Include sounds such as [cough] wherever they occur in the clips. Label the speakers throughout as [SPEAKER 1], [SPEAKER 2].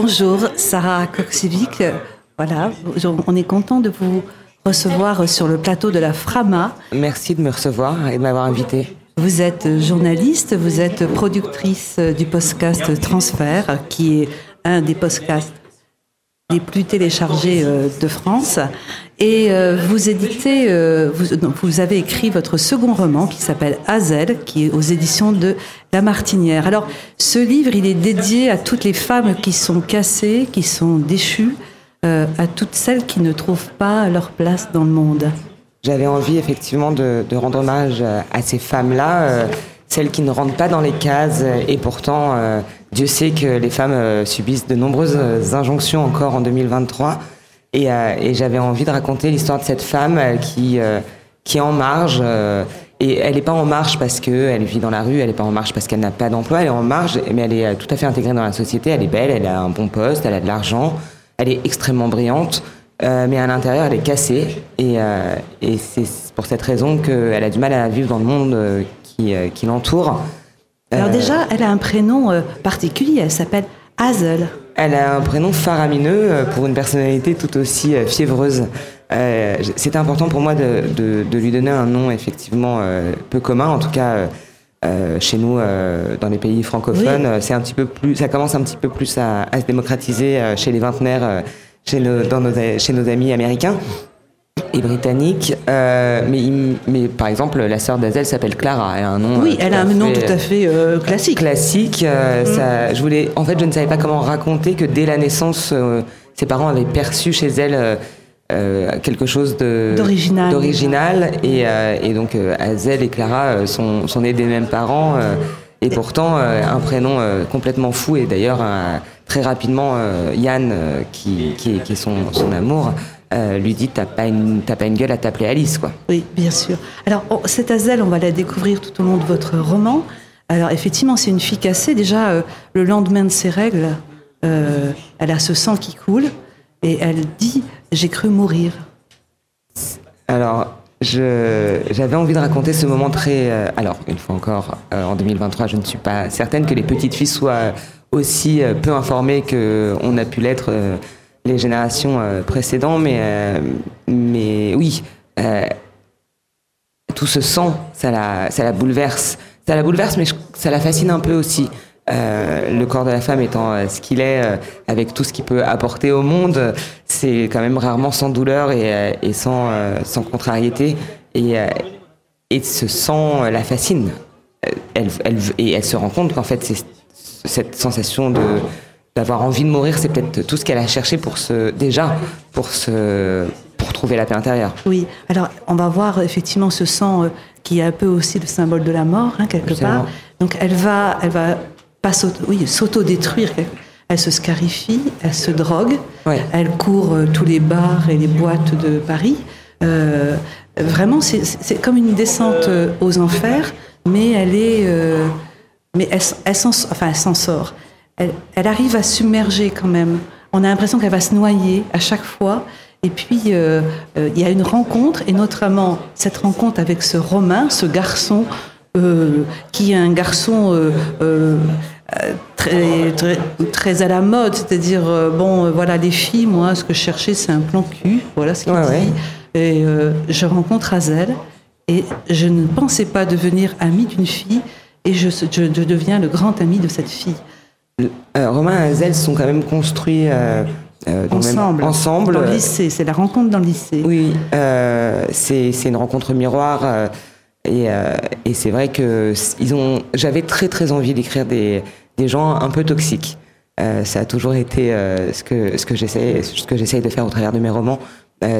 [SPEAKER 1] Bonjour, Sarah Koksiewicz. Voilà, on est content de vous recevoir sur le plateau de la Frama.
[SPEAKER 2] Merci de me recevoir et de m'avoir invité.
[SPEAKER 1] Vous êtes journaliste, vous êtes productrice du podcast Transfert, qui est un des podcasts les plus téléchargés euh, de France. Et euh, vous éditez, euh, vous, avez écrit votre second roman qui s'appelle Hazel, qui est aux éditions de La Martinière. Alors, ce livre, il est dédié à toutes les femmes qui sont cassées, qui sont déchues, à toutes celles qui ne trouvent pas leur place dans le monde.
[SPEAKER 2] J'avais envie effectivement de, rendre hommage à ces femmes-là, celles qui ne rentrent pas dans les cases et pourtant Dieu sait que les femmes euh, subissent de nombreuses euh, injonctions encore en 2023. Euh, et, j'avais envie de raconter l'histoire de cette femme qui, qui est en marge. et elle n'est pas en marge parce qu'elle vit dans la rue, elle n'est pas en marge parce qu'elle n'a pas d'emploi, elle est en marge, mais elle est tout à fait intégrée dans la société, elle est belle, elle a un bon poste, elle a de l'argent, elle est extrêmement brillante, mais à l'intérieur elle est cassée. Et, et c'est pour cette raison qu'elle a du mal à vivre dans le monde qui, qui l'entoure.
[SPEAKER 1] Alors déjà, elle a un prénom euh, particulier, elle s'appelle Hazel.
[SPEAKER 2] Elle a un prénom faramineux euh, pour une personnalité tout aussi euh, fiévreuse. Euh, C'était important pour moi de, de, de, lui donner un nom effectivement peu commun, en tout cas euh, chez nous, dans les pays francophones, c'est un petit peu plus, ça commence un petit peu plus à, à se démocratiser chez les vingtenaires, chez nos, dans nos, chez nos amis américains et britannique. Euh, mais, mais par exemple, la sœur d'Azel s'appelle Clara. Elle a un nom.
[SPEAKER 1] Oui, euh, elle a un nom tout à fait euh, classique.
[SPEAKER 2] Classique. Mm. ça, je voulais, en fait, je ne savais pas comment raconter que dès la naissance, ses parents avaient perçu chez elle. quelque chose
[SPEAKER 1] d'original.
[SPEAKER 2] d'original et, et, donc Azel et Clara sont, sont nés des mêmes parents et pourtant un prénom complètement fou et d'ailleurs très rapidement Yann qui, qui, qui, est son, son amour euh, lui dit t'as pas une pas une gueule à t'appeler Alice quoi.
[SPEAKER 1] Oui bien sûr. Alors cette Azel on va la découvrir tout au long de votre roman. Alors effectivement c'est une fille cassée déjà euh, le lendemain de ses règles euh, elle a ce sang qui coule et elle dit j'ai cru mourir.
[SPEAKER 2] Alors j'avais envie de raconter ce moment très alors une fois encore en 2023 je ne suis pas certaine que les petites filles soient aussi peu informées qu'on a pu l'être les générations euh, précédentes, mais, euh, oui, euh, tout ce sang, ça la, bouleverse. Ça la bouleverse, mais ça la fascine un peu aussi. le corps de la femme étant ce qu'il est, avec tout ce qu'il peut apporter au monde, c'est quand même rarement sans douleur et, sans, contrariété. Et, ce sang la fascine. Elle, et elle se rend compte qu'en fait, c'est cette sensation de, d'avoir envie de mourir, c'est peut-être tout ce qu'elle a cherché pour se, déjà, pour se, pour trouver la paix intérieure.
[SPEAKER 1] Oui. Alors, on va voir effectivement ce sang euh, qui est un peu aussi le symbole de la mort, hein, quelque part. Donc, elle va, elle va pas s'auto-détruire. Elle se scarifie, elle se drogue, elle court euh, tous les bars et les boîtes de Paris. Euh, vraiment, c'est comme une descente aux enfers, mais elle est, mais elle, elle s'en sort elle, arrive à submerger quand même. On a l'impression qu'elle va se noyer à chaque fois. Et puis, euh, euh, il y a une rencontre, et notamment cette rencontre avec ce Romain, ce garçon, euh, qui est un garçon très, très, à la mode, c'est-à-dire, bon, voilà, les filles, moi, ce que je cherchais, c'est un plan cul, voilà ce qu'il dit. Et je rencontre Azel, et je ne pensais pas devenir amie d'une fille, et je, je deviens le grand ami de cette fille.
[SPEAKER 2] Euh, Romain et Azel sont quand même construits euh,
[SPEAKER 1] euh, ensemble.
[SPEAKER 2] ensemble.
[SPEAKER 1] Dans le lycée, c'est la rencontre dans le lycée.
[SPEAKER 2] Oui, c'est une rencontre miroir. et, et c'est vrai que ils ont. J'avais très très envie d'écrire des, des gens un peu toxiques. ça a toujours été ce que ce que j'essaie ce que j'essaye de faire au travers de mes romans.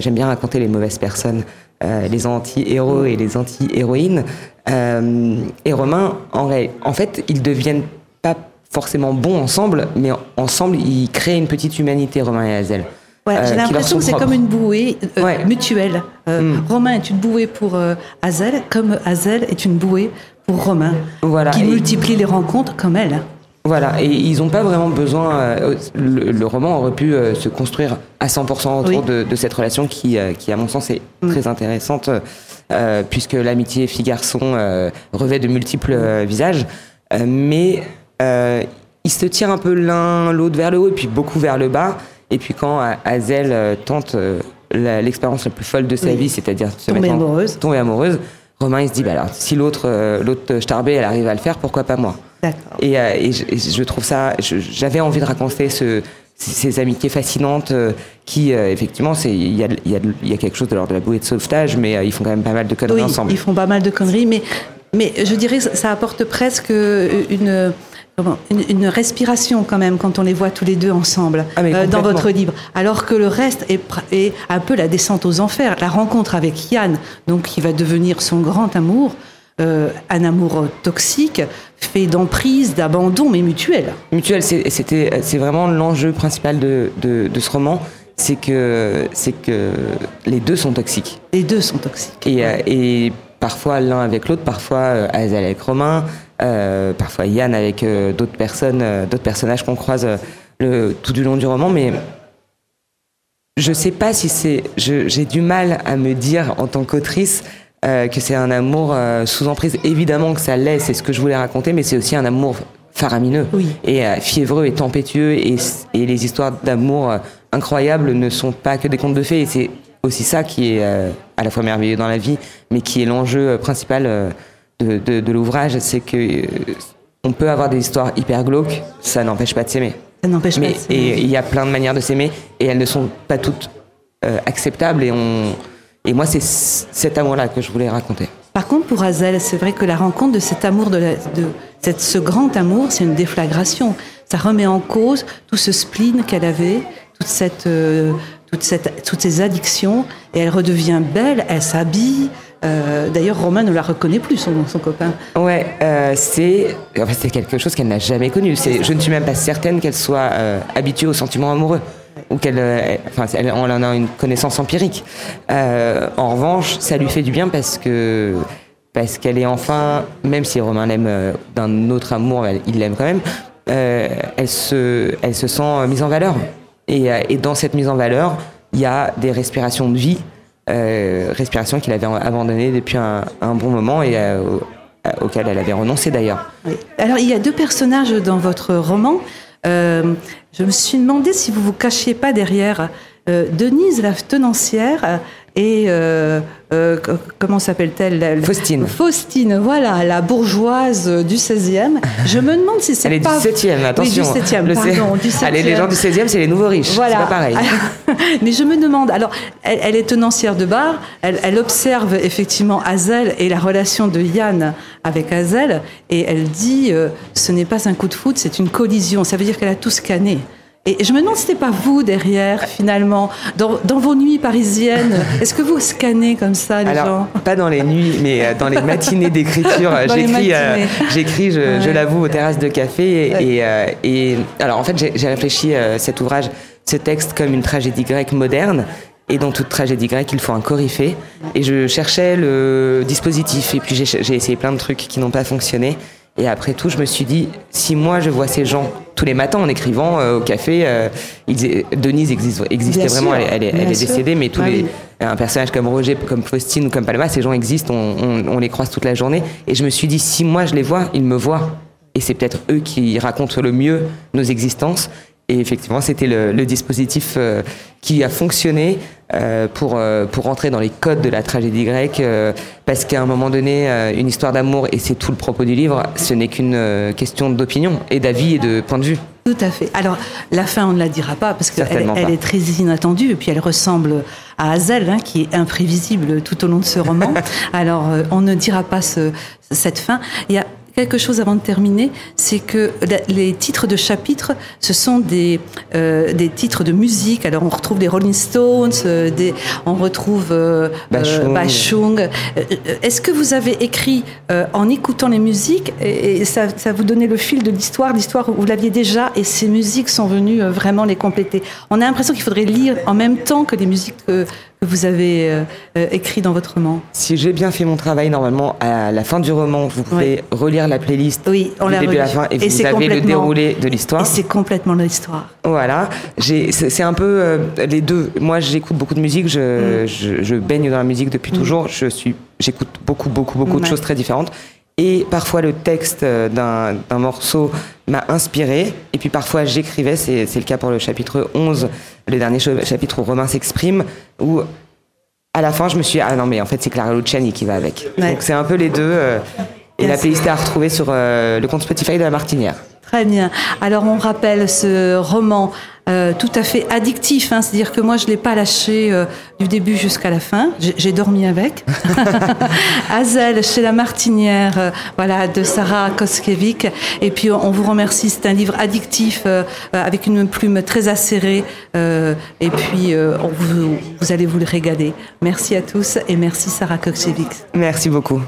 [SPEAKER 2] J'aime bien raconter les mauvaises personnes, les anti-héros et les anti-héroïnes. et Romain, en, en fait, ils deviennent pas forcément bons ensemble, mais ensemble, ils créent une petite humanité, Romain et Hazel.
[SPEAKER 1] J'ai euh, l'impression que c'est comme une bouée euh, mutuelle. Euh, hmm. Romain est une bouée pour Hazel, comme Hazel est une bouée pour Romain, voilà. qui multiplie les rencontres comme elle.
[SPEAKER 2] Voilà, et ils n'ont pas vraiment besoin. Le, roman aurait pu se construire à 100% autour de, cette relation qui, qui, à mon sens, est hmm. très intéressante, puisque l'amitié fille-garçon revêt de multiples visages. mais euh, ils se tirent un peu l'un l'autre vers le haut et puis beaucoup vers le bas. Et puis quand Hazel tente l'expérience la, plus folle de sa vie, c'est-à-dire
[SPEAKER 1] se tomber amoureuse.
[SPEAKER 2] tomber amoureuse, Romain il se dit bah alors si l'autre l'autre Starbé elle arrive à le faire, pourquoi pas moi? Et, et, je, je, trouve ça, j'avais envie de raconter ce, ces amitiés fascinantes euh, qui, euh, effectivement, il y a, y, a, y a, quelque chose de l'ordre de la bouée de sauvetage, mais euh, ils font quand même pas mal de conneries
[SPEAKER 1] oui,
[SPEAKER 2] ensemble.
[SPEAKER 1] Ils font pas mal de conneries, mais, mais je dirais que ça apporte presque une, une, une, respiration quand même quand on les voit tous les deux ensemble
[SPEAKER 2] ah,
[SPEAKER 1] dans votre livre. Alors que le reste est, est, un peu la descente aux enfers. La rencontre avec Yann, donc qui va devenir son grand amour, euh, un amour toxique, fait d'emprise, d'abandon, mais mutuel.
[SPEAKER 2] Mutuel, c'était, c'est vraiment l'enjeu principal de, de, de ce roman, c'est que, c'est que les deux sont toxiques.
[SPEAKER 1] Les deux sont toxiques.
[SPEAKER 2] Et, euh, et parfois l'un avec l'autre, parfois euh, Azel avec Romain, euh, parfois Yann avec euh, d'autres personnes, euh, d'autres personnages qu'on croise le, tout du long du roman, mais je sais pas si c'est, j'ai du mal à me dire en tant qu'autrice euh, que c'est un amour euh, sous emprise. Évidemment que ça l'est, c'est ce que je voulais raconter, mais c'est aussi un amour faramineux
[SPEAKER 1] oui.
[SPEAKER 2] et euh, fiévreux et tempétueux. Et, et les histoires d'amour euh, incroyables ne sont pas que des contes de fées. Et c'est aussi ça qui est euh, à la fois merveilleux dans la vie, mais qui est l'enjeu principal de, de, de l'ouvrage, c'est que on peut avoir des histoires hyper glauques, ça n'empêche pas de s'aimer.
[SPEAKER 1] Ça n'empêche pas de s'aimer.
[SPEAKER 2] Et il y a plein de manières de s'aimer, et elles ne sont pas toutes acceptables. Et on et moi, c'est cet amour-là que je voulais raconter.
[SPEAKER 1] Par contre, pour Hazel, c'est vrai que la rencontre de cet amour, de, la, de cette, ce grand amour, c'est une déflagration. Ça remet en cause tout ce spleen qu'elle avait, toute cette, euh, toute cette, toutes ces addictions, et elle redevient belle, elle s'habille. Euh, D'ailleurs, Romain ne la reconnaît plus, son, son copain.
[SPEAKER 2] Ouais, euh, c'est quelque chose qu'elle n'a jamais connu. Je ne suis même pas certaine qu'elle soit euh, habituée aux sentiments amoureux ou qu'elle enfin, elle, on en a une connaissance empirique. En revanche, ça lui fait du bien parce que parce qu'elle est enfin, même si Romain l'aime d'un autre amour, il l'aime quand même. Elle se, elle se sent mise en valeur. Et, et dans cette mise en valeur, il y a des respirations de vie, euh, respirations qu'il avait abandonnées depuis un, bon moment et euh, auquel elle avait renoncé d'ailleurs.
[SPEAKER 1] Alors il y a deux personnages dans votre roman. Euh, je me suis demandé si vous vous cachiez pas derrière Denise la tenancière et euh, euh, comment s'appelle-t-elle
[SPEAKER 2] Faustine.
[SPEAKER 1] Faustine, voilà, la bourgeoise du 16e. Je me demande si c'est
[SPEAKER 2] pas... Elle est du 7e, attention.
[SPEAKER 1] Oui, du 7e, le pardon, du 7e.
[SPEAKER 2] Allez, les gens du 16e, c'est les nouveaux riches,
[SPEAKER 1] voilà.
[SPEAKER 2] c'est pas pareil. [laughs]
[SPEAKER 1] Mais je me demande, alors, elle, elle est tenancière de bar, elle, elle, observe effectivement Hazel et la relation de Yann avec Hazel, et elle dit, euh, ce n'est pas un coup de foot, c'est une collision. Ça veut dire qu'elle a tout scanné. Et je me demande si c'était pas vous derrière, finalement, dans, dans vos nuits parisiennes. [laughs] Est-ce que vous scannez comme ça les
[SPEAKER 2] alors,
[SPEAKER 1] gens
[SPEAKER 2] Pas dans les nuits, mais dans les matinées d'écriture. [laughs] J'écris, euh, j'écris, je, ouais. je l'avoue, aux terrasses de café. Et, ouais. et, euh, et alors, en fait, j'ai réfléchi euh, cet ouvrage, ce texte, comme une tragédie grecque moderne. Et dans toute tragédie grecque, il faut un coryphée. Et je cherchais le dispositif. Et puis j'ai essayé plein de trucs qui n'ont pas fonctionné. Et après tout, je me suis dit, si moi je vois ces gens tous les matins en écrivant euh, au café, euh, ils, Denise existe, existait bien vraiment, sûr, elle, elle, elle est décédée, mais tous ah, les, oui. un personnage comme Roger, comme Faustine ou comme Palma, ces gens existent, on, on, on, les croise toute la journée. Et je me suis dit, si moi je les vois, ils me voient. Et c'est peut-être eux qui racontent le mieux nos existences. Et effectivement, c'était le, le, dispositif euh, qui a fonctionné euh, pour, euh, pour rentrer dans les codes de la tragédie grecque, euh, parce qu'à un moment donné, une histoire d'amour, et c'est tout le propos du livre, ce n'est qu'une question d'opinion et d'avis et de point de vue.
[SPEAKER 1] Tout à fait. Alors, la fin, on ne la dira pas, parce qu'elle elle est très inattendue, et puis elle ressemble à Hazel, hein, qui est imprévisible tout au long de ce roman. [laughs] Alors, on ne dira pas ce, cette fin. Il y a quelque chose avant de terminer, c'est que les titres de chapitres, ce sont des, euh, des titres de musique. Alors on retrouve des Rolling Stones, euh, des, on retrouve euh,
[SPEAKER 2] Bachung.
[SPEAKER 1] Est-ce que vous avez écrit en écoutant les musiques et, et ça, ça, vous donnait le fil de l'histoire, l'histoire vous l'aviez déjà et ces musiques sont venues vraiment les compléter? On a l'impression qu'il faudrait lire en même temps que les musiques que, que vous avez euh, écrit dans votre roman.
[SPEAKER 2] Si j'ai bien fait mon travail, normalement, à la fin du roman, vous pouvez oui. relire la playlist
[SPEAKER 1] oui, on
[SPEAKER 2] du début à la fin et,
[SPEAKER 1] et
[SPEAKER 2] vous avez le déroulé de l'histoire.
[SPEAKER 1] Et c'est complètement l'histoire.
[SPEAKER 2] Voilà, c'est un peu euh, les deux. Moi, j'écoute beaucoup de musique, je, mm. je, je, baigne dans la musique depuis mm. toujours. Je suis, j'écoute beaucoup, beaucoup, beaucoup de choses très différentes. Et parfois le texte d'un morceau m'a inspiré, et puis parfois j'écrivais, c'est le cas pour le chapitre 11, le dernier chapitre où Romain s'exprime, où à la fin je me suis dit, ah non mais en fait c'est Clara Luciani qui va avec. Donc c'est un peu les deux, et la playlist est à retrouver sur le compte Spotify de la Martinière.
[SPEAKER 1] Très bien. Alors on rappelle ce roman euh, tout à fait addictif, hein, c'est-à-dire que moi je l'ai pas lâché euh, du début jusqu'à la fin. J'ai dormi avec. [laughs] Hazel chez la Martinière, euh, voilà, de Sarah Koskiewicz. Et puis on vous remercie. C'est un livre addictif avec une plume très acérée. et puis vous, vous, allez vous le régaler. Merci à tous et merci Sarah Koskiewicz.
[SPEAKER 2] Merci beaucoup.